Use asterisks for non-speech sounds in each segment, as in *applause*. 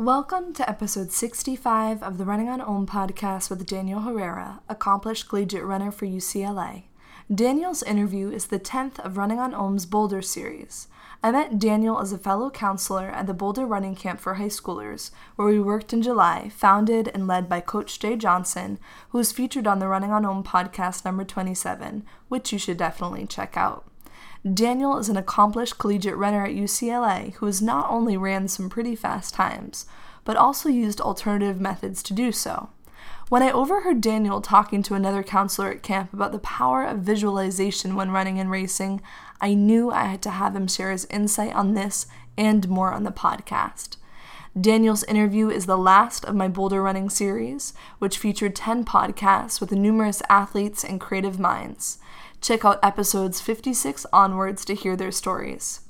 Welcome to episode 65 of the Running on Om podcast with Daniel Herrera, accomplished collegiate runner for UCLA. Daniel's interview is the 10th of Running on Om's Boulder series. I met Daniel as a fellow counselor at the Boulder Running Camp for high schoolers, where we worked in July, founded and led by Coach Jay Johnson, who was featured on the Running on Ulm podcast number 27, which you should definitely check out. Daniel is an accomplished collegiate runner at UCLA who has not only ran some pretty fast times, but also used alternative methods to do so. When I overheard Daniel talking to another counselor at camp about the power of visualization when running and racing, I knew I had to have him share his insight on this and more on the podcast. Daniel's interview is the last of my Boulder Running series, which featured 10 podcasts with numerous athletes and creative minds. Check out episodes 56 onwards to hear their stories.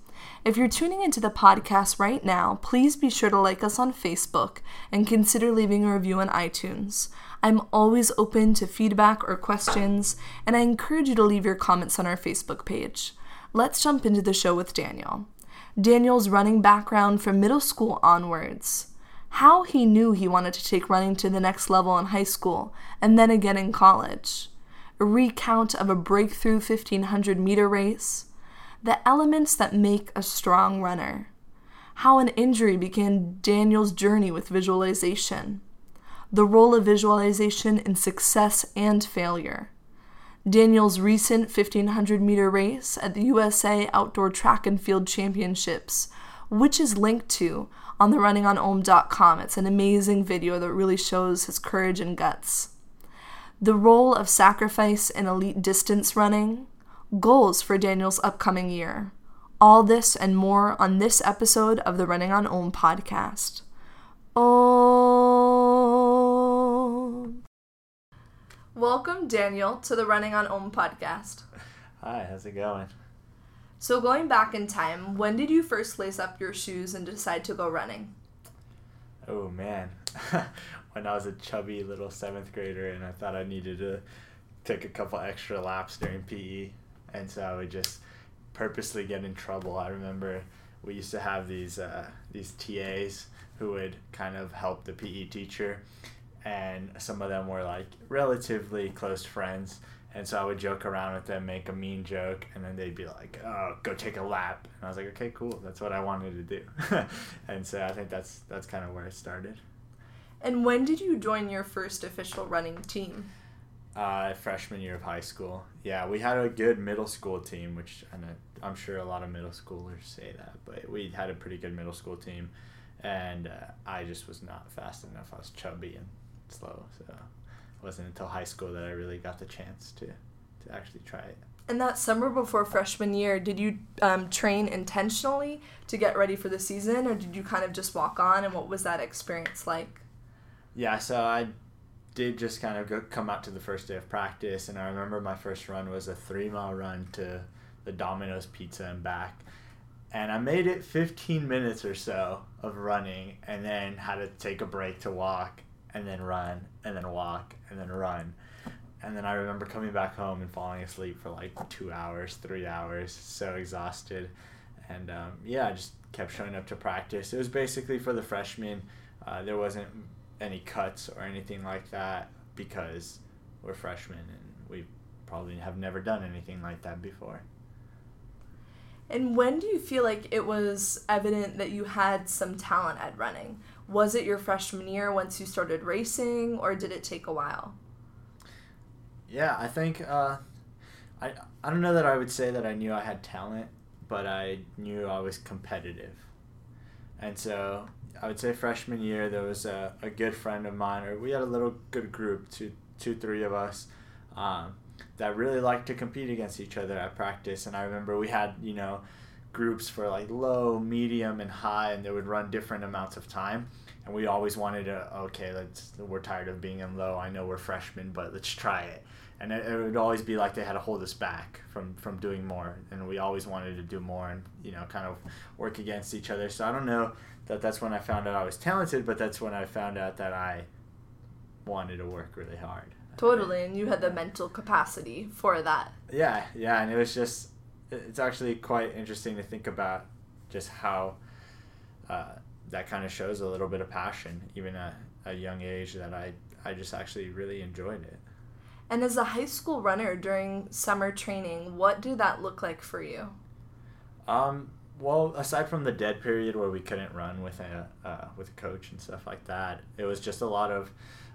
If you're tuning into the podcast right now, please be sure to like us on Facebook and consider leaving a review on iTunes. I'm always open to feedback or questions, and I encourage you to leave your comments on our Facebook page. Let's jump into the show with Daniel. Daniel's running background from middle school onwards. How he knew he wanted to take running to the next level in high school and then again in college. A recount of a breakthrough 1500 meter race. The elements that make a strong runner. How an injury began Daniel's journey with visualization. The role of visualization in success and failure. Daniel's recent 1500 meter race at the USA Outdoor Track and Field Championships, which is linked to on the runningonom.com. It's an amazing video that really shows his courage and guts. The role of sacrifice in elite distance running, goals for Daniel's upcoming year. All this and more on this episode of the Running on Om podcast. Oh. Welcome, Daniel, to the Running on Om podcast. Hi, how's it going? So, going back in time, when did you first lace up your shoes and decide to go running? Oh man, *laughs* when I was a chubby little seventh grader and I thought I needed to take a couple extra laps during PE, and so I would just purposely get in trouble. I remember we used to have these uh, these TAs who would kind of help the PE teacher, and some of them were like relatively close friends. And so I would joke around with them, make a mean joke, and then they'd be like, "Oh, go take a lap." And I was like, "Okay, cool. That's what I wanted to do." *laughs* and so I think that's that's kind of where it started. And when did you join your first official running team? Uh, freshman year of high school. Yeah, we had a good middle school team, which I know, I'm sure a lot of middle schoolers say that, but we had a pretty good middle school team, and uh, I just was not fast enough. I was chubby and slow, so it wasn't until high school that I really got the chance to to actually try it. And that summer before freshman year, did you um, train intentionally to get ready for the season, or did you kind of just walk on? And what was that experience like? Yeah, so I did just kind of go, come out to the first day of practice, and I remember my first run was a three mile run to the Domino's Pizza and back. And I made it 15 minutes or so of running, and then had to take a break to walk, and then run, and then walk, and then run. And then I remember coming back home and falling asleep for like two hours, three hours, so exhausted. And um, yeah, I just kept showing up to practice. It was basically for the freshmen. Uh, there wasn't any cuts or anything like that because we're freshmen and we probably have never done anything like that before. And when do you feel like it was evident that you had some talent at running? Was it your freshman year once you started racing, or did it take a while? Yeah, I think uh, I I don't know that I would say that I knew I had talent, but I knew I was competitive, and so I would say freshman year there was a, a good friend of mine, or we had a little good group, two two three of us, um, that really liked to compete against each other at practice. And I remember we had you know groups for like low, medium, and high, and they would run different amounts of time. And we always wanted to okay, let's we're tired of being in low. I know we're freshmen, but let's try it. And it, it would always be like they had to hold us back from from doing more, and we always wanted to do more, and you know, kind of work against each other. So I don't know that that's when I found out I was talented, but that's when I found out that I wanted to work really hard. Totally, and you had the mental capacity for that. Yeah, yeah, and it was just it's actually quite interesting to think about just how uh, that kind of shows a little bit of passion, even at a young age, that I, I just actually really enjoyed it. And as a high school runner during summer training, what did that look like for you? Um, well, aside from the dead period where we couldn't run with a uh, with a coach and stuff like that, it was just a lot of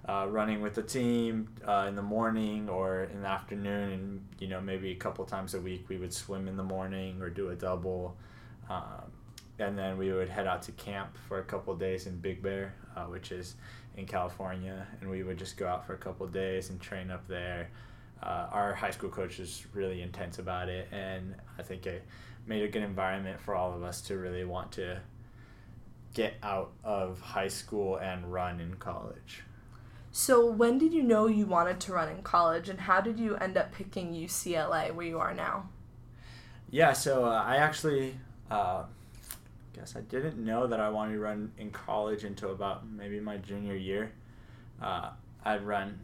uh, running with the team uh, in the morning or in the afternoon, and you know maybe a couple times a week we would swim in the morning or do a double, um, and then we would head out to camp for a couple days in Big Bear, uh, which is in California, and we would just go out for a couple days and train up there. Uh, our high school coach was really intense about it, and I think it made a good environment for all of us to really want to get out of high school and run in college. So, when did you know you wanted to run in college, and how did you end up picking UCLA where you are now? Yeah, so uh, I actually uh, guess I didn't know that I wanted to run in college until about maybe my junior year. Uh, I'd run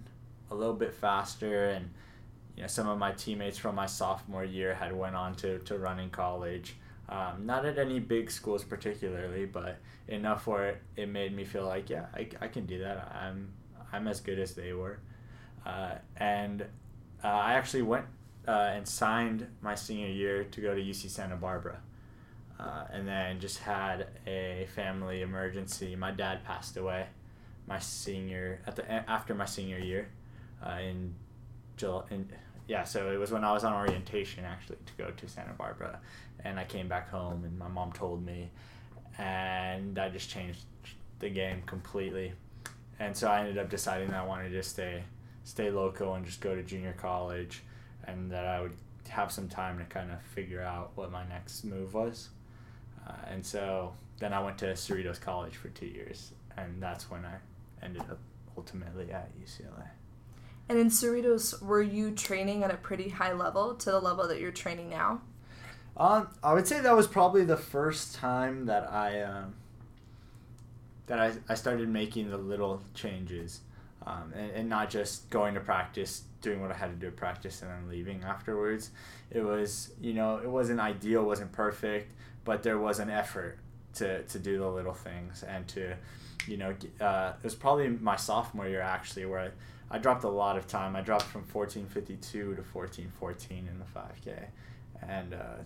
a little bit faster, and you know some of my teammates from my sophomore year had went on to, to run in college. Um, not at any big schools particularly, but enough where it, made me feel like yeah, I, I can do that. I'm I'm as good as they were, uh, and uh, I actually went uh, and signed my senior year to go to UC Santa Barbara. Uh, and then just had a family emergency. My dad passed away my senior at the after my senior year uh, in July. In, yeah, so it was when I was on orientation actually to go to Santa Barbara, and I came back home and my mom told me, and I just changed the game completely, and so I ended up deciding that I wanted to stay stay local and just go to junior college, and that I would have some time to kind of figure out what my next move was. Uh, and so then I went to Cerritos College for two years, and that's when I ended up ultimately at UCLA. And in Cerritos, were you training at a pretty high level to the level that you're training now? Um, I would say that was probably the first time that I um, that I, I started making the little changes, um, and, and not just going to practice, doing what I had to do at practice, and then leaving afterwards. It was you know it wasn't ideal, wasn't perfect, but there was an effort to, to do the little things and to you know uh, it was probably my sophomore year actually where I, I dropped a lot of time. I dropped from 1452 to 1414 in the 5k and uh,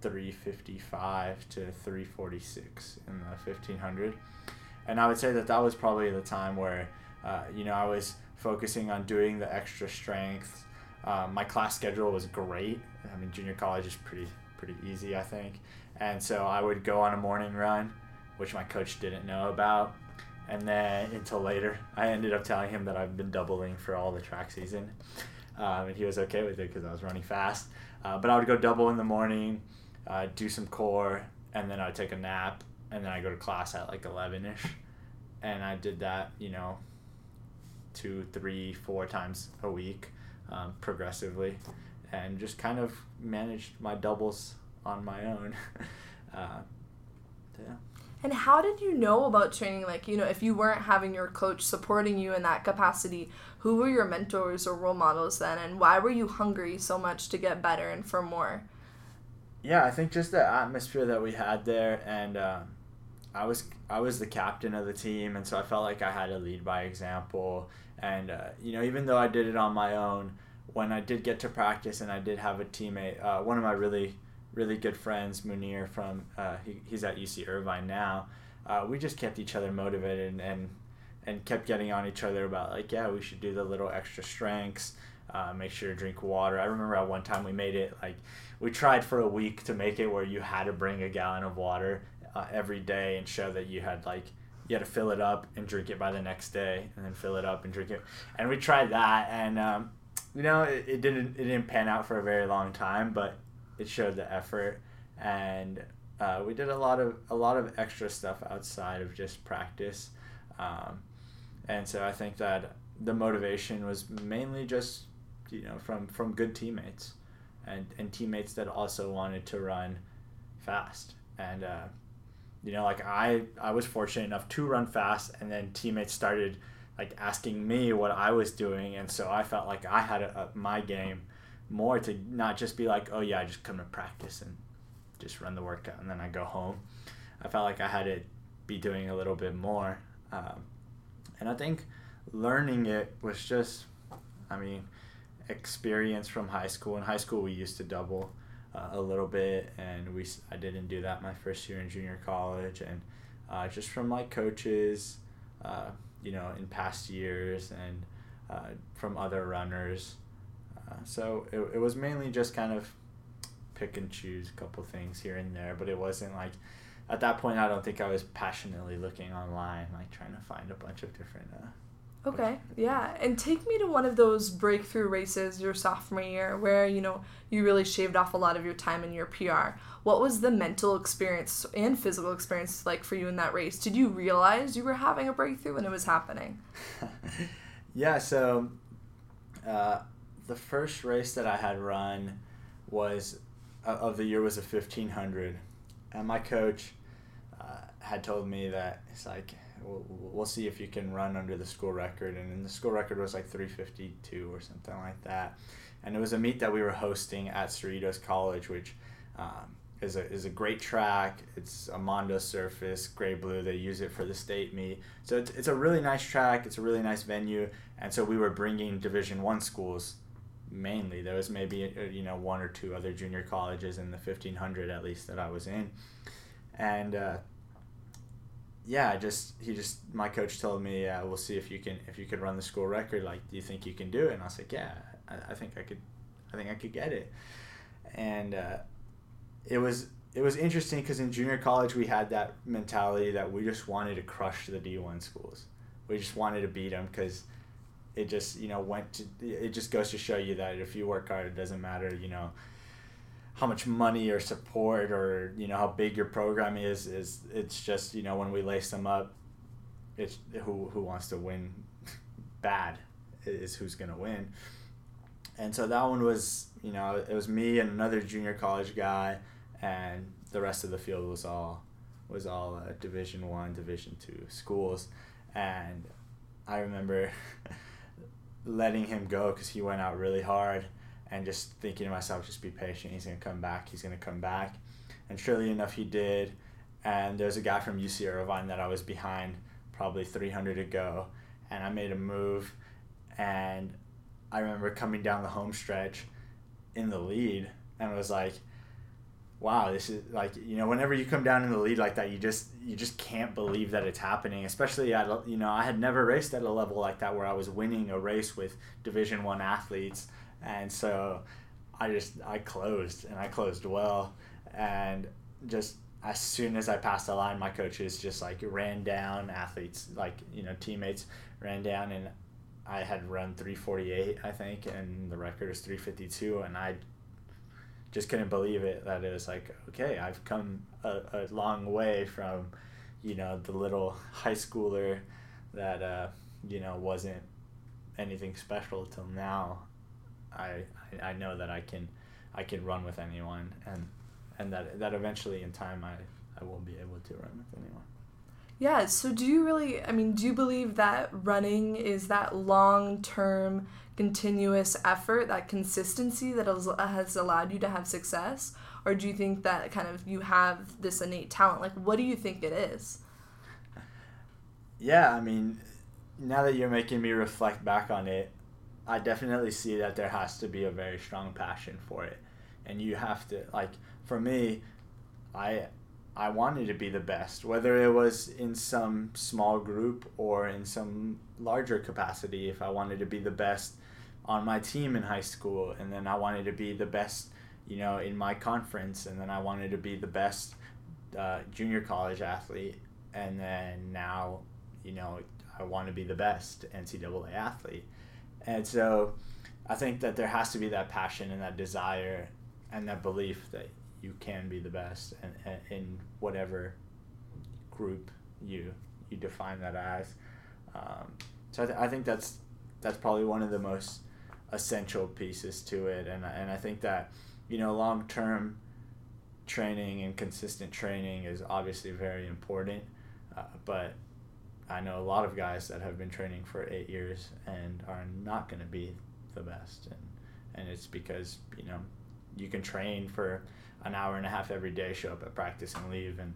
355 to 346 in the 1500 and i would say that that was probably the time where uh, you know i was focusing on doing the extra strength. Um, my class schedule was great. I mean junior college is pretty pretty easy i think. And so I would go on a morning run, which my coach didn't know about. And then until later, I ended up telling him that I've been doubling for all the track season. Um, and he was okay with it because I was running fast. Uh, but I would go double in the morning, uh, do some core, and then I'd take a nap, and then I go to class at like 11 ish. And I did that, you know, two, three, four times a week um, progressively, and just kind of managed my doubles on my own. *laughs* uh, yeah. And how did you know about training? Like, you know, if you weren't having your coach supporting you in that capacity, who were your mentors or role models then? And why were you hungry so much to get better and for more? Yeah, I think just the atmosphere that we had there, and uh, I was I was the captain of the team, and so I felt like I had to lead by example. And uh, you know, even though I did it on my own, when I did get to practice and I did have a teammate, uh, one of my really really good friends, Munir from uh, he, he's at UC Irvine now. Uh, we just kept each other motivated and, and and kept getting on each other about like yeah we should do the little extra strengths. Uh, make sure to drink water. I remember at one time we made it like we tried for a week to make it where you had to bring a gallon of water uh, every day and show that you had like you had to fill it up and drink it by the next day and then fill it up and drink it and we tried that and um, you know it, it didn't it didn't pan out for a very long time but it showed the effort. And uh, we did a lot of a lot of extra stuff outside of just practice. Um, and so I think that the motivation was mainly just you know from from good teammates and and teammates that also wanted to run fast. And uh, you know like I I was fortunate enough to run fast and then teammates started like asking me what I was doing. And so I felt like I had my game more to not just be like, oh yeah, I just come to practice and just run the workout and then I go home. I felt like I had to be doing a little bit more. Um, and I think learning it was just, I mean, experience from high school. In high school, we used to double uh, a little bit, and we I didn't do that my first year in junior college, and uh, just from like coaches, uh, you know, in past years, and uh, from other runners. Uh, so it, it was mainly just kind of pick and choose a couple things here and there, but it wasn't like at that point I don't think I was passionately looking online, like trying to find a bunch of different uh, Okay, yeah. And take me to one of those breakthrough races your sophomore year where, you know, you really shaved off a lot of your time in your PR. What was the mental experience and physical experience like for you in that race? Did you realize you were having a breakthrough when it was happening? *laughs* yeah, so uh, the first race that I had run was uh, of the year was a 1500. And my coach uh, had told me that it's like we'll, we'll see if you can run under the school record. And the school record was like 352 or something like that. And it was a meet that we were hosting at Cerritos College, which um, is, a, is a great track. It's a Mondo surface, gray blue. They use it for the state meet. So it's, it's a really nice track. It's a really nice venue. And so we were bringing Division One schools mainly. There was maybe uh, you know one or two other junior colleges in the 1500 at least that I was in. And uh, yeah, just he just my coach told me, yeah, we'll see if you can if you could run the school record. Like, do you think you can do it? And I was like, yeah, I, I think I could, I think I could get it. And uh, it was it was interesting because in junior college we had that mentality that we just wanted to crush the D one schools. We just wanted to beat them because it just you know went to it just goes to show you that if you work hard, it doesn't matter you know how much money or support or you know how big your program is is it's just you know when we lace them up it's who who wants to win *laughs* bad is who's going to win. And so that one was you know it was me and another junior college guy and the rest of the field was all was all uh, division one division two schools. And i remember *laughs* letting him go because he went out really hard and just thinking to myself, just be patient. He's going to come back. He's going to come back. And surely enough, he did. And there's a guy from UC Irvine that I was behind probably 300 to go. And I made a move. And I remember coming down the home stretch in the lead and was like, wow, this is like, you know, whenever you come down in the lead like that, you just, you just can't believe that it's happening. Especially at, you know, I had never raced at a level like that where I was winning a race with division one athletes and so I just I closed and I closed well and just as soon as I passed the line my coaches just like ran down athletes like you know teammates ran down and I had run 348 I think and the record is 352 and I just couldn't believe it that it was like okay I've come a, a long way from you know the little high schooler that uh, you know wasn't anything special till now I, I, know that I can I can run with anyone and and that that eventually in time I, I will be able to run with anyone. Yeah, so do you really I mean, do you believe that running is that long-term continuous effort, that consistency that has allowed you to have success? Or do you think that kind of you have this innate talent? Like what do you think it is? Yeah, I mean, now that you're making me reflect back on it, I definitely see that there has to be a very strong passion for it, and you have to like for me, I I wanted to be the best, whether it was in some small group or in some larger capacity. If I wanted to be the best on my team in high school, and then I wanted to be the best, you know, in my conference, and then I wanted to be the best uh, junior college athlete, and then now, you know, I want to be the best NCAA athlete and so I think that there has to be that passion and that desire and that belief that you can be the best and, in whatever group you you define that as. Um, so I, th- I think that's that's probably one of the most essential pieces to it, and and I think that you know long term training and consistent training is obviously very important, uh, but I know a lot of guys that have been training for eight years and are not going to be the best, and and it's because you know you can train for an hour and a half every day, show up at practice and leave, and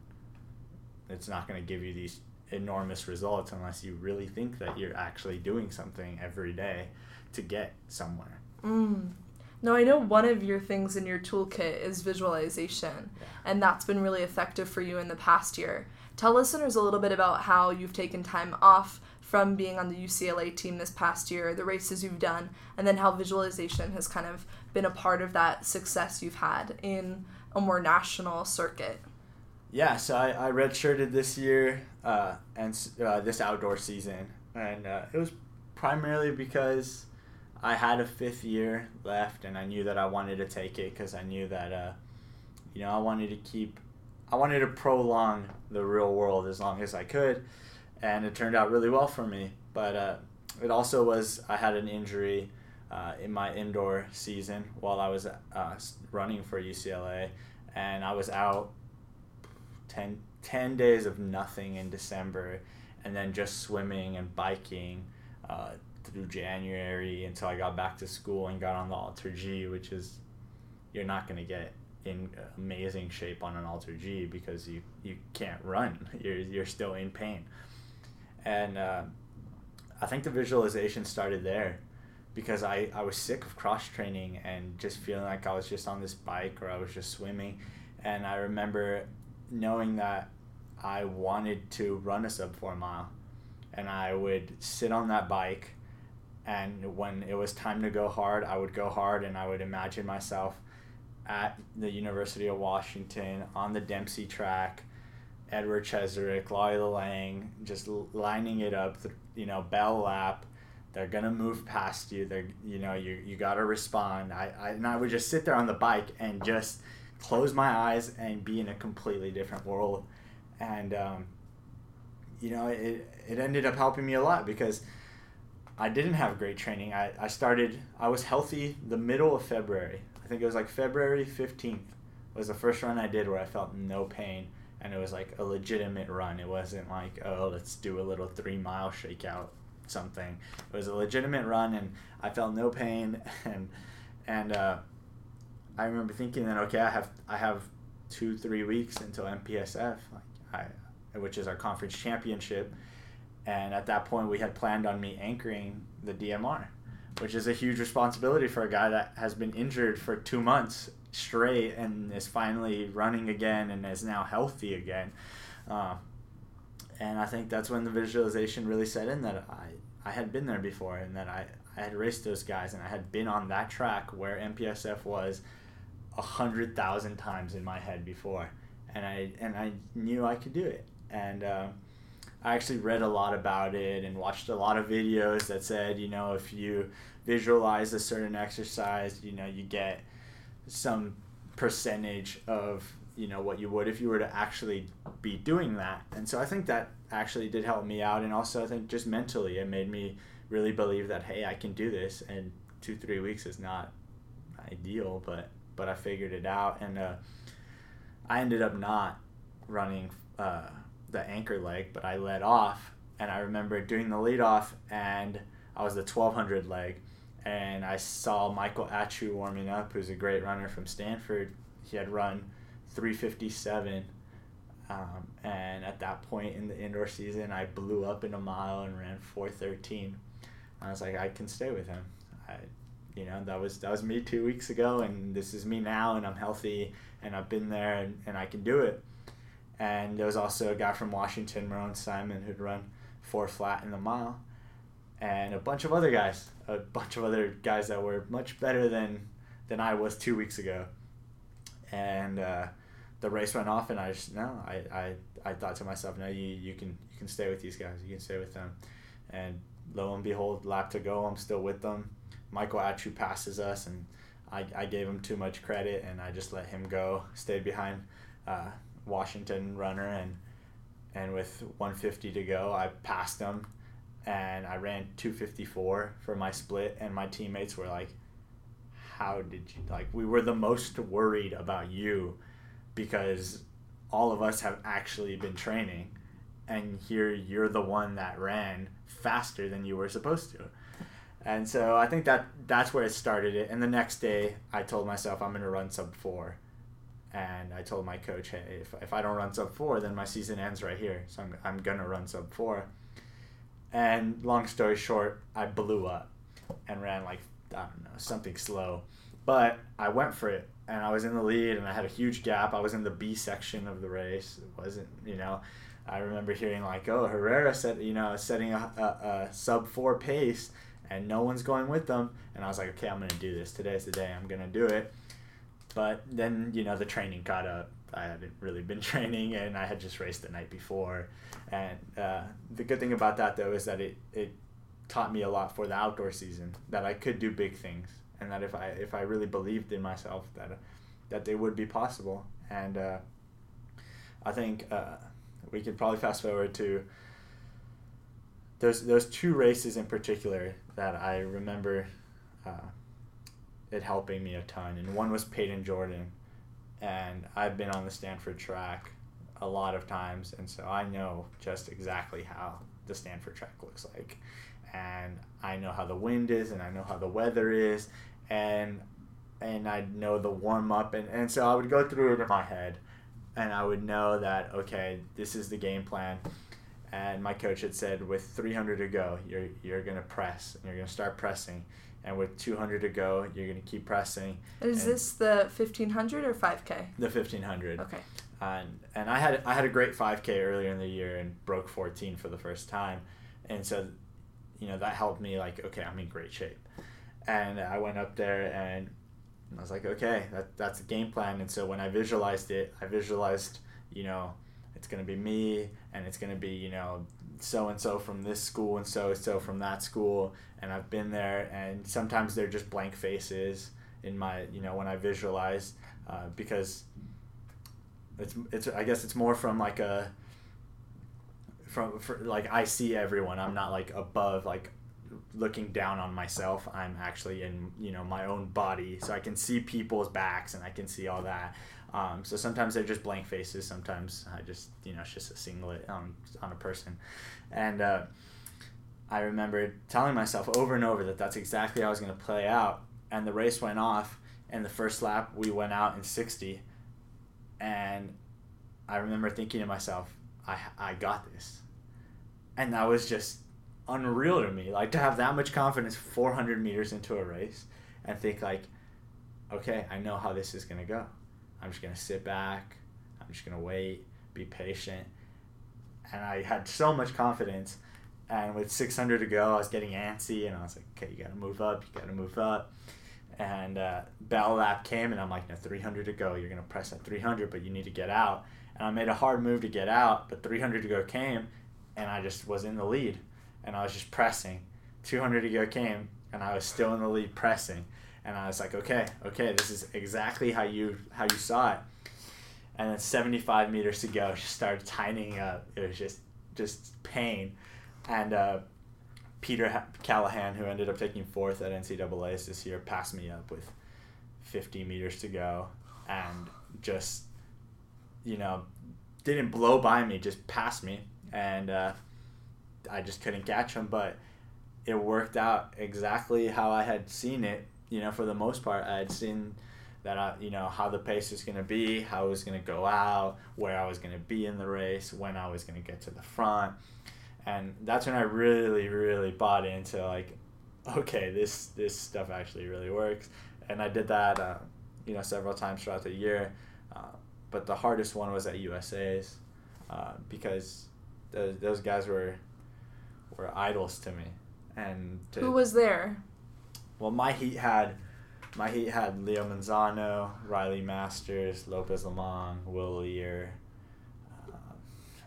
it's not going to give you these enormous results unless you really think that you're actually doing something every day to get somewhere. Mm. Now, I know one of your things in your toolkit is visualization, yeah. and that's been really effective for you in the past year. Tell listeners a little bit about how you've taken time off from being on the UCLA team this past year, the races you've done, and then how visualization has kind of been a part of that success you've had in a more national circuit. Yeah, so I, I redshirted this year uh, and uh, this outdoor season, and uh, it was primarily because I had a fifth year left, and I knew that I wanted to take it because I knew that, uh, you know, I wanted to keep, I wanted to prolong the real world as long as I could, and it turned out really well for me. But uh, it also was I had an injury uh, in my indoor season while I was uh, running for UCLA, and I was out 10, 10 days of nothing in December, and then just swimming and biking uh, through January until I got back to school and got on the Alter G, which is you're not going to get in amazing shape on an Alter G because you, you can't run. *laughs* You're, you're still in pain. And uh, I think the visualization started there because I, I was sick of cross training and just feeling like I was just on this bike or I was just swimming. And I remember knowing that I wanted to run a sub four mile. And I would sit on that bike and when it was time to go hard, I would go hard, and I would imagine myself at the University of Washington on the Dempsey track, Edward Cheserek, Lawi Lalang, just lining it up, you know, bell lap. They're gonna move past you. They're, you know, you you gotta respond. I, I and I would just sit there on the bike and just close my eyes and be in a completely different world, and um, you know, it it ended up helping me a lot because I didn't have great training. I, I started, I was healthy the middle of February. I think it was like February 15th was the first run I did where I felt no pain. And it was like a legitimate run. It wasn't like, oh, let's do a little three mile shakeout something. It was a legitimate run and I felt no pain. *laughs* And, and, uh, I remember thinking that, okay, I have, I have two, three weeks until MPSF, like I, which is our conference championship and at that point, we had planned on me anchoring the DMR, which is a huge responsibility for a guy that has been injured for two months straight and is finally running again and is now healthy again. Uh, and I think that's when the visualization really set in that I, I had been there before and that I, I had raced those guys and I had been on that track where MPSF was a hundred thousand times in my head before. And I, and I knew I could do it. And, uh, I actually read a lot about it and watched a lot of videos that said, you know, if you visualize a certain exercise, you know, you get some percentage of, you know, what you would if you were to actually be doing that. And so I think that actually did help me out. And also, I think just mentally, it made me really believe that, hey, I can do this. And two, three weeks is not ideal, but, but I figured it out. And uh, I ended up not running. Uh, the anchor leg, but I led off, and I remember doing the lead off, and I was the 1200 leg, and I saw Michael Atchoo warming up, who's a great runner from Stanford. He had run 357, um, and at that point in the indoor season, I blew up in a mile and ran 413. I was like, I can stay with him. I, you know, that was that was me two weeks ago, and this is me now, and I'm healthy, and I've been there, and, and I can do it and there was also a guy from Washington, Meron Simon, who'd run four flat in the mile, and a bunch of other guys, a bunch of other guys that were much better than than I was two weeks ago, and uh, the race went off, and I just no, I, I, I thought to myself, no, you you can you can stay with these guys, you can stay with them, and lo and behold, lap to go, I'm still with them. Michael Atchoo passes us, and I, I gave him too much credit, and I just let him go, stayed behind. Uh, Washington runner, and and with 150 to go, I passed him, and I ran 254 for my split, and my teammates were like, "How did you like?" We were the most worried about you, because all of us have actually been training, and here you're the one that ran faster than you were supposed to. And so I think that that's where it started it. And the next day, I told myself I'm going to run sub four and I told my coach, hey, if, if I don't run sub four, then my season ends right here. So I'm, I'm gonna run sub four. And long story short, I blew up and ran like I don't know something slow, but I went for it and I was in the lead and I had a huge gap. I was in the B section of the race. It wasn't you know. I remember hearing like, oh, Herrera said you know setting a, a, a sub four pace and no one's going with them. And I was like, okay, I'm gonna do this. Today's the day. I'm gonna do it. But then you know the training caught up. I hadn't really been *laughs* training, and I had just raced the night before. And uh, the good thing about that though is that it it taught me a lot for the outdoor season. That I could do big things, and that if I if I really believed in myself, that that they would be possible. And uh, I think uh, we could probably fast forward to those those two races in particular that I remember uh, it helping me a ton. And one was Payton Jordan, and I've been on the Stanford track a lot of times, and so I know just exactly how the Stanford track looks like, and I know how the wind is, and I know how the weather is, and and I know the warm up, and, and so I would go through it in my head, and I would know that okay, this is the game plan and my coach had said with 300 to go you're you're going to press and you're going to start pressing and with 200 to go you're going to keep pressing. Is this the 1500 or 5k the 1500 okay. And and I had I had a great 5k earlier in the year and broke 14 for the first time. And so you know that helped me like okay I'm in great shape. And I went up there and I was like okay that that's the game plan. And so when I visualized it I visualized you know it's going to be me and it's going to be you know so and so from this school and so and so from that school and I've been there and sometimes they're just blank faces in my you know when I visualize uh, because it's it's I guess it's more from like a from for, like I see everyone. I'm not like above like looking down on myself. I'm actually in you know my own body. So I can see people's backs and I can see all that um, so sometimes they're just blank faces. Sometimes I just you know it's just a singlet on on a person, and uh, I remember telling myself over and over that that's exactly how I was going to play out. And the race went off, and the first lap we went out in sixty, and I remember thinking to myself, I I got this, and that was just unreal to me. Like to have that much confidence 400 meters into a race, and think like, okay, I know how this is going to go I'm just gonna sit back. I'm just gonna wait, be patient. And I had so much confidence. And with 600 to go, I was getting antsy, and I was like, okay, you gotta move up, you gotta move up. And uh, bell lap came, and I'm like, no, 300 to go. You're gonna press at 300, but you need to get out. And I made a hard move to get out, but 300 to go came, and I just was in the lead, and I was just pressing. 200 to go came, and I was still in the lead pressing and I was like, okay, okay, this is exactly how you how you saw it. And then 75 meters to go, she started tightening up. It was just just pain, and uh, Peter Callahan, who ended up taking fourth at NCAA's this year, passed me up with 50 meters to go, and just you know didn't blow by me, just passed me, and uh, I just couldn't catch him, but it worked out exactly how I had seen it you know, for the most part, I had seen that I, you know, how the pace was going to be, how it was going to go out, where I was going to be in the race, when I was going to get to the front. And that's when I really, really bought into like, *laughs* okay, this this stuff actually really works. And I did that, uh, you know, several times throughout the year. Uh, but the hardest one was at USA's uh, because those, those guys were were idols to me. And to, who was there? Well, my heat had my heat had Leo Manzano, Riley Masters, Lopez Lomong, Will Leer, um,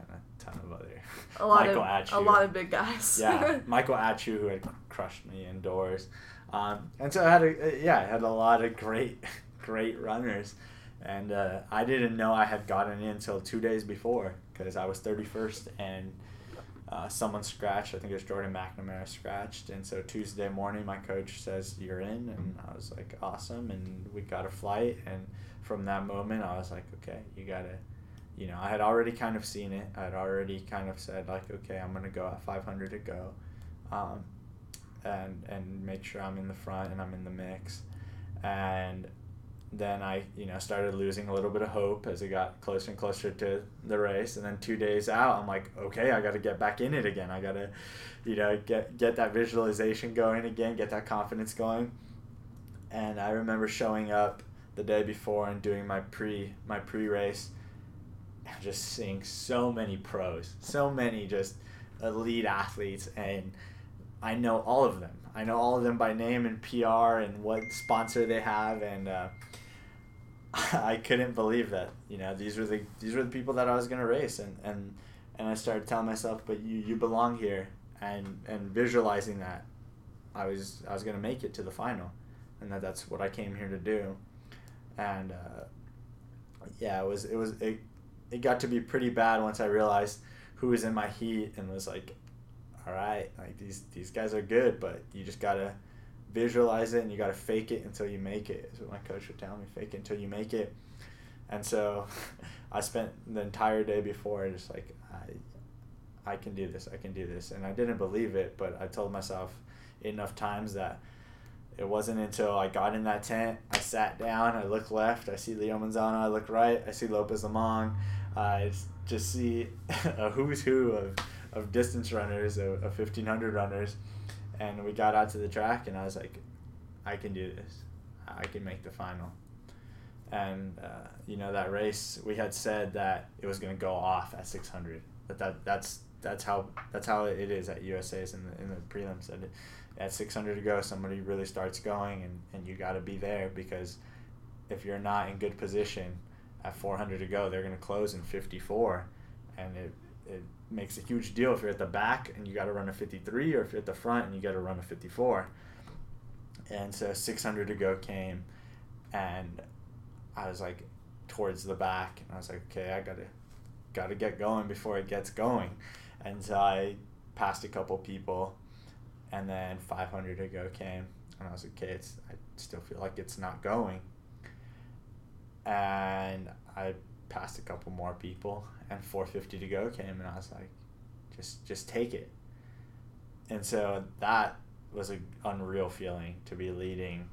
a ton of other. A lot Michael of Atchoo. a lot of big guys. yeah, *laughs* Michael Atchoo who had crushed me indoors, um, and so I had a yeah I had a lot of great *laughs* great runners, and uh, I didn't know I had gotten in until two days before because I was thirty first and uh, someone scratched. I think it was Jordan McNamara scratched. And so Tuesday morning, my coach says, You're in. And I was like, Awesome. And we got a flight. And from that moment, I was like, Okay, you got to, you know, I had already kind of seen it. I had already kind of said, like, Okay, I'm going to go at 500 to go. Um, and, and make sure I'm in the front and I'm in the mix. And then I, you know, started losing a little bit of hope as it got closer and closer to the race. And then two days out, I'm like, okay, I got to get back in it again. I got to, you know, get get that visualization going again, get that confidence going. And I remember showing up the day before and doing my pre my pre race, just seeing so many pros, so many just elite athletes, and I know all of them. I know all of them by name and PR and what sponsor they have, and uh, *laughs* I couldn't believe that. You know, these were the these were the people that I was gonna race, and and and I started telling myself, but you you belong here, and and visualizing that, I was I was gonna make it to the final, and that that's what I came here to do, and uh, yeah, it was it was it, it got to be pretty bad once I realized who was in my heat and was like, all right, like these these guys are good, but you just gotta visualize it and you got to fake it until you make it is what my coach would tell me fake it until you make it. And so *laughs* i spent the entire day before just like i i can do this i can do this. And i didn't believe it but i told myself enough times that it wasn't until I got in that tent, I sat down, I look left, I see Leo Manzano, I look right, I see Lopez Lomong, I just see *laughs* a who's who of, of distance runners, of, of 1500 runners, and we got out to the track and i was like i can do this. I can make the final. And uh, you know that race we had said that it was going to go off at 600 but that that's that's how that's how it is at USA's in the in the prelims. That at 600 to go somebody really starts going and, and you got to be there because if you're not in good position at 400 to go they're going to close in 54 and it, it makes a huge deal if you're at the back and you got to run a 53 or if you're at the front and you got to run a 54 and so 600 to go came and i was like towards the back and i was like okay i gotta gotta get going before it gets going. And so i passed a couple people and then 500 to go came and i was like okay it's i still feel like it's not going. And i passed a couple more people and 450 to go came and I was like just just take it. And so that was an unreal feeling to be leading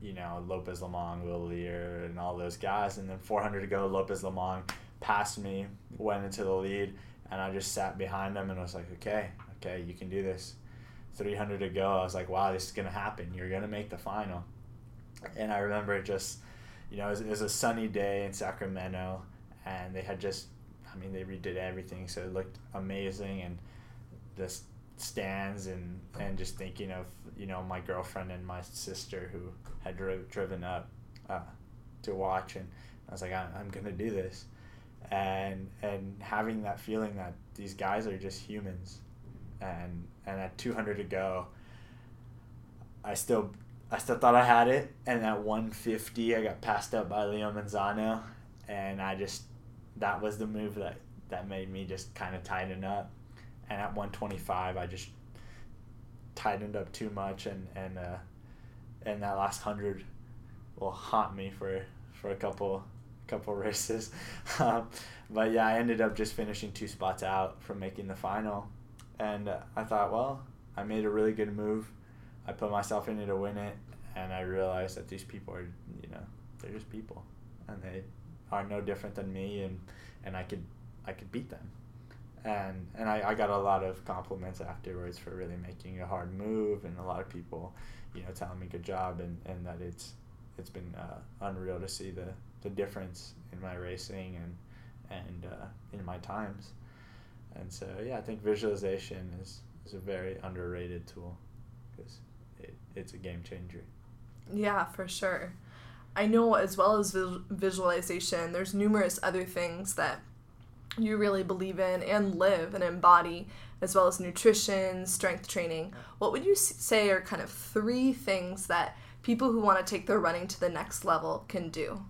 you know Lopez Lomong, Will Leer, and all those guys and then 400 to go Lopez Lomong passed me went into the lead and I just sat behind him and was like okay okay you can do this. 300 to go I was like wow this is gonna happen. You're gonna make the final. And I remember just you know, it was, it was a sunny day in Sacramento, and they had just, I mean, they redid everything, so it looked amazing, and the stands and and just thinking of you know my girlfriend and my sister who had dri- driven up uh, to watch, and I was like, I'm, I'm gonna do this, and and having that feeling that these guys are just humans, and and at 200 to go, I still I still thought I had it, and at 150, I got passed up by Leo Manzano, and I just that was the move that that made me just kind of tighten up. And at 125, I just tightened up too much, and and uh, and that last hundred will haunt me for for a couple couple *laughs* races. um, but yeah, I ended up just finishing two spots out from making the final, and uh, I thought, well, I made a really good move I put myself in it to win it, and I realized that these people are, you know, they're just people, and they are no different than me, and and I could I could beat them, and and I, I got a lot of compliments afterwards for really making a hard move, and a lot of people, you know, telling me good job, and, and that it's it's been uh, unreal to see the the difference in my racing and and uh, in my times, and so yeah, I think visualization is is a very underrated tool because it's a game changer. Yeah, for sure. I know as well as visualization, there's numerous other things that you really believe in and live and embody, as well as nutrition, strength training. What would you say are kind of three things that people who want to take their running to the next level can do?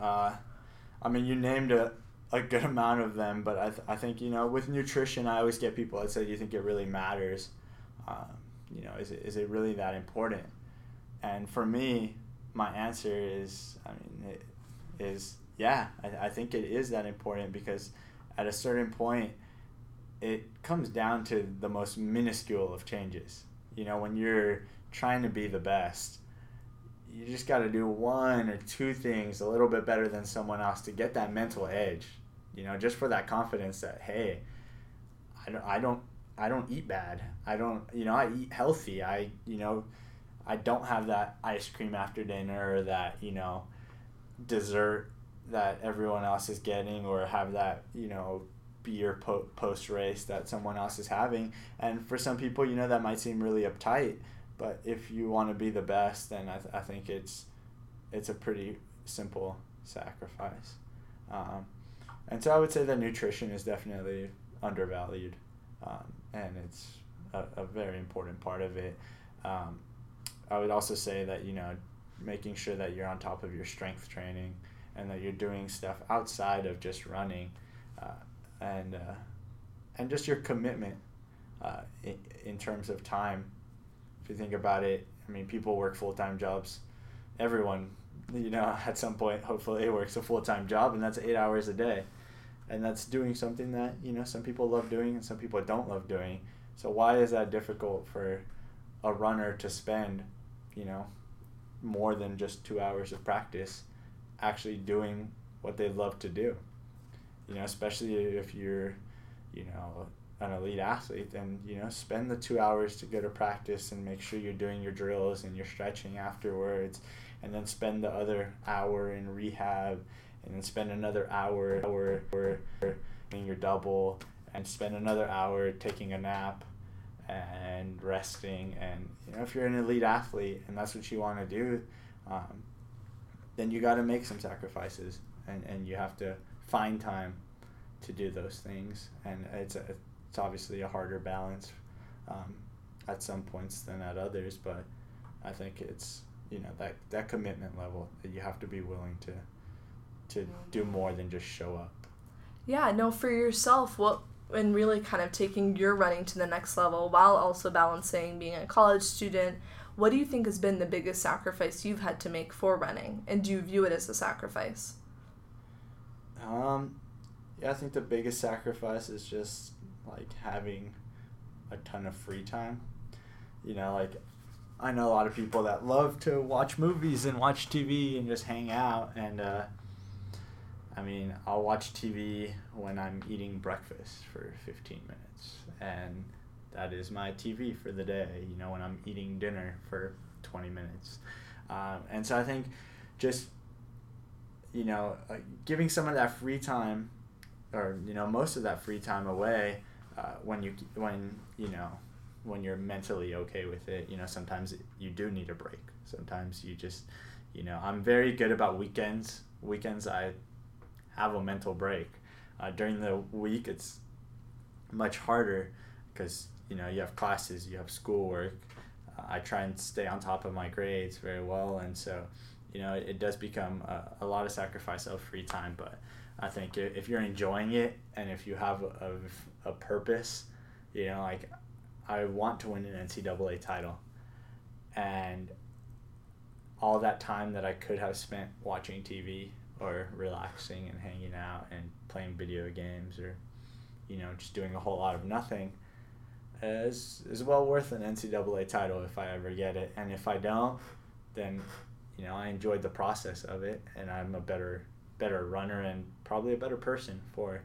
Uh, I mean, you named a, a good amount of them, but I, th- I think, you know, with nutrition, I always get people that say, Do you think it really matters? Um, you know, is it, is it really that important? And for me, my answer is, I mean, it is yeah, I, I think it is that important because at a certain point, it comes down to the most minuscule of changes. You know, when you're trying to be the best, you just got to do one or two things a little bit better than someone else to get that mental edge. You know, just for that confidence that hey, I don't I don't I don't eat bad. I don't you know I eat healthy. I you know I don't have that ice cream after dinner or that you know dessert that everyone else is getting or have that you know beer po- post race that someone else is having and for some people you know that might seem really uptight but if you want to be the best then I, th- I think it's it's a pretty simple sacrifice um, and so i would say that nutrition is definitely undervalued um, and it's a, a very important part of it. Um, i would also say that you know making sure that you're on top of your strength training and that you're doing stuff outside of just running uh, and uh, and just your commitment uh, in, in terms of time. If you think about it i mean people work full-time jobs. Everyone you know *laughs* at some point hopefully works a full-time job and that's eight hours a day and that's doing something that you know some people love doing and some people don't love doing so why is that difficult for a runner to spend you know more than just two hours of practice actually doing what they love to do. You know, especially if you're, you know, an elite athlete, then you know, spend the two hours to go to practice and make sure you're doing your drills and you're stretching afterwards, and then spend the other hour in rehab, and then spend another hour hour doing your double, and spend another hour taking a nap and resting and you know if you're an elite athlete and that's what you want to do um, then you got to make some sacrifices and, and you have to find time to do those things and it's a, it's obviously a harder balance um, at some points than at others but I think it's you know that that commitment level that you have to be willing to to do more than just show up yeah no for yourself what and really kind of taking your running to the next level while also balancing being a college student. What do you think has been the biggest sacrifice you've had to make for running, and do you view it as a sacrifice? Um, yeah, I think the biggest sacrifice is just like having a ton of free time. You know, like I know a lot of people that love to watch movies and watch TV and just hang out, and uh, I mean, I'll watch TV when I'm eating breakfast for 15 minutes, and that is my TV for the day, you know, when I'm eating dinner for 20 minutes. Um, and so I think just, you know, uh, giving some of that free time, or, you know, most of that free time away uh, when you, when, you know, when you're mentally okay with it, you know, sometimes you do need a break. Sometimes you just, you know, I'm very good about weekends. Weekends, I have a mental break. Uh, during the week, it's much harder because you know you have classes, you have schoolwork. Uh, I try and stay on top of my grades very well, and so you know it, it does become a, a, lot of sacrifice of free time. But I think if you're enjoying it and if you have a, a, a purpose, you know, like I want to win an NCAA title, and all that time that I could have spent watching TV or relaxing and hanging out and playing video games or you know just doing a whole lot of nothing is is well worth an NCAA title if I ever get it and if I don't then you know I enjoyed the process of it and I'm a better better runner and probably a better person for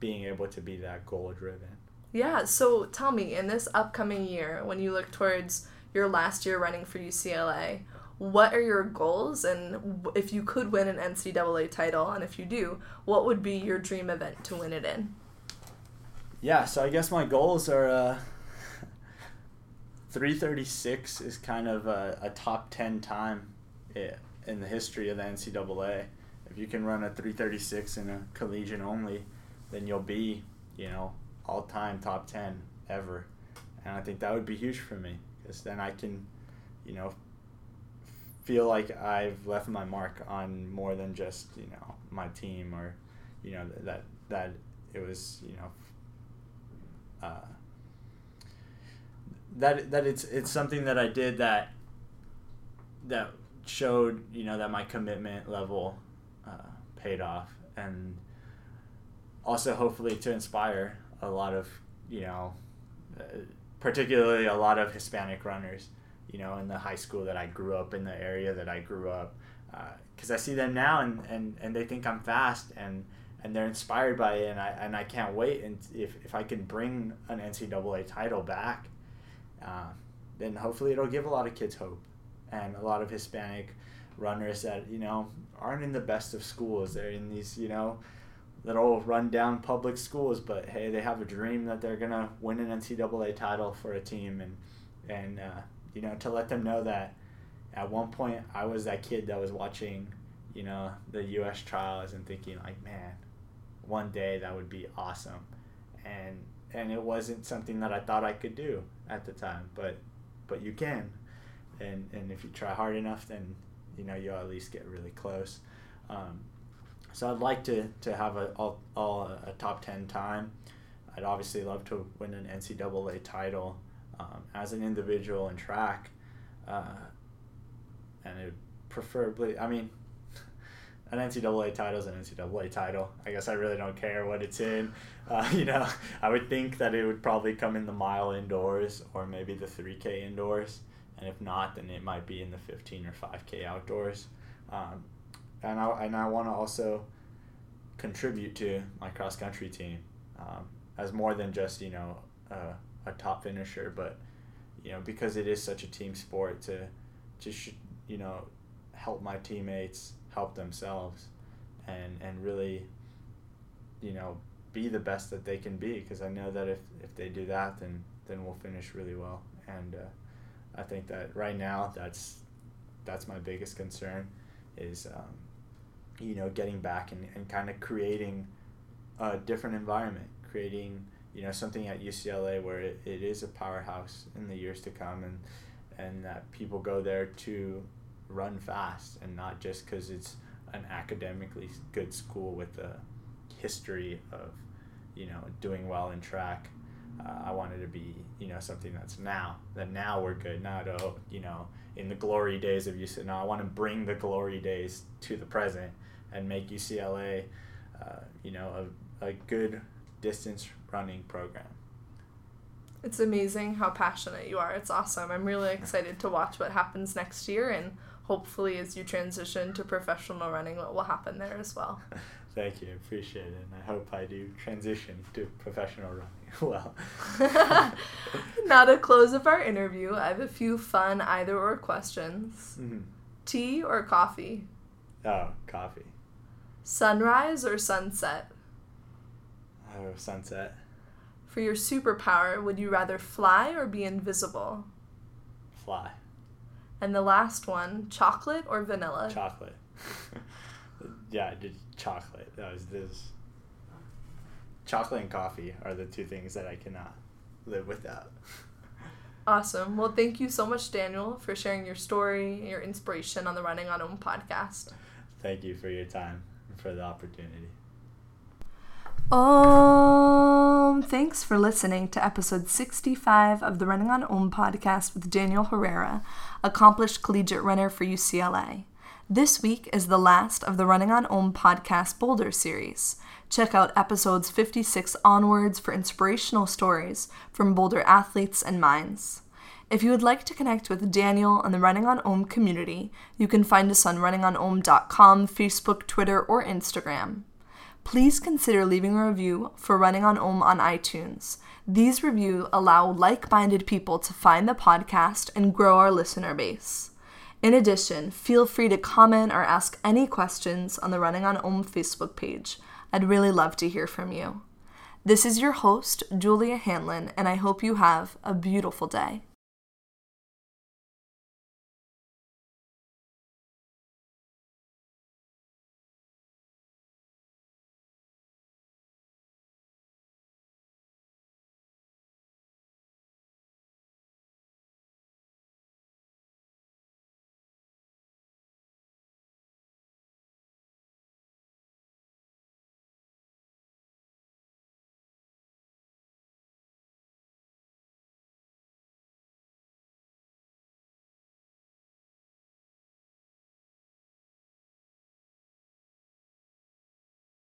being able to be that goal driven. Yeah, so tell me in this upcoming year when you look towards your last year running for UCLA, what are your goals and if you could win an NCAA title and if you do, what would be your dream event to win it in? Yeah, so I guess my goals are uh, *laughs* 336 is kind of a, a top 10 time in the history of the NCAA. If you can run a 336 in a collegiate only, then you'll be, you know, all time top 10 ever. And I think that would be huge for me because then I can, you know, feel like I've left my mark on more than just you know my team or you know that that it was you know uh, that that it's it's something that I did that that showed you know that my commitment level uh, paid off. And also hopefully to inspire a lot of you know uh, particularly a lot of Hispanic runners you know, in the high school that I grew up in, the area that I grew up, because uh, I see them now and, and, and they think I'm fast and and they're inspired by it, and I and I can't wait. And if, if I can bring an NCAA title back, uh, then hopefully it'll give a lot of kids hope, and a lot of Hispanic runners that you know aren't in the best of schools. They're in these you know little rundown public schools, but hey, they have a dream that they're gonna win an NCAA title for a team, and and uh, you know to let them know that at one point I was that kid that was watching you know the U.S. trials and thinking like, man, one day that would be awesome, and and it wasn't something that I thought I could do at the time, but but you can, and and if you try hard enough, then you know you'll at least get really close. Um, so I'd like to, to have a all, all a, top ten time. I'd obviously love to win an NCAA title um, as an individual in track, uh, and it preferably. I mean, *laughs* an NCAA title is an NCAA title. I guess I really don't care what it's in. Uh, *laughs* you know, I would think that it would probably come in the mile indoors or maybe the 3K indoors. And if not, then it might be in the 15 or 5K outdoors. Um, and I, and I want to also contribute to my cross country team um, as more than just, you know, a, a top finisher, but, you know, because it is such a team sport to just, you know, help my teammates help themselves and and really you know be the best that they can be. Because I know that if, if they do that then then we'll finish really well. And uh, I think that right now that's that's my biggest concern is um, you know getting back and, and kind of creating a different environment creating you know something at UCLA where it, it is a powerhouse in the years to come and and that people go there to run fast and not just because it's an academically good school with a history of you know doing well in track uh, i wanted to be you know something that's now that now we're good not oh you know in the glory days of UCLA. No, I want to bring the glory days to the present and make UCLA, uh, you know, a, a good distance running program. It's amazing how passionate you are. It's awesome. I'm really excited to watch what happens next year and hopefully as you transition to professional running what will happen there as well *laughs* thank you appreciate it and i hope i do transition to professional running *laughs* well *laughs* now to close up our interview i have a few fun either or questions mm-hmm. tea or coffee oh coffee sunrise or sunset oh sunset for your superpower would you rather fly or be invisible fly and the last one, chocolate or vanilla? Chocolate. *laughs* yeah, I did chocolate. That was this. Chocolate and coffee are the two things that I cannot live without. *laughs* Awesome. Well, thank you so much, Daniel, for sharing your story, your inspiration on the Running on Om podcast. Thank you for your time and for the opportunity. Um, thanks for listening to episode 65 of the Running on Om podcast with Daniel Herrera, accomplished collegiate runner for UCLA. This week is the last of the Running on Om podcast Boulder series. Check out episodes 56 onwards for inspirational stories from Boulder athletes and minds. If you would like to connect with Daniel and the Running on Om community, you can find us on runningonom.com, Facebook, Twitter, or Instagram please consider leaving a review for Running on Om on iTunes. These reviews allow like minded people to find the podcast and grow our listener base. In addition, feel free to comment or ask any questions on the Running on Om Facebook page. I'd really love to hear from you. This is your host, Julia Hanlon, and I hope you have a beautiful day.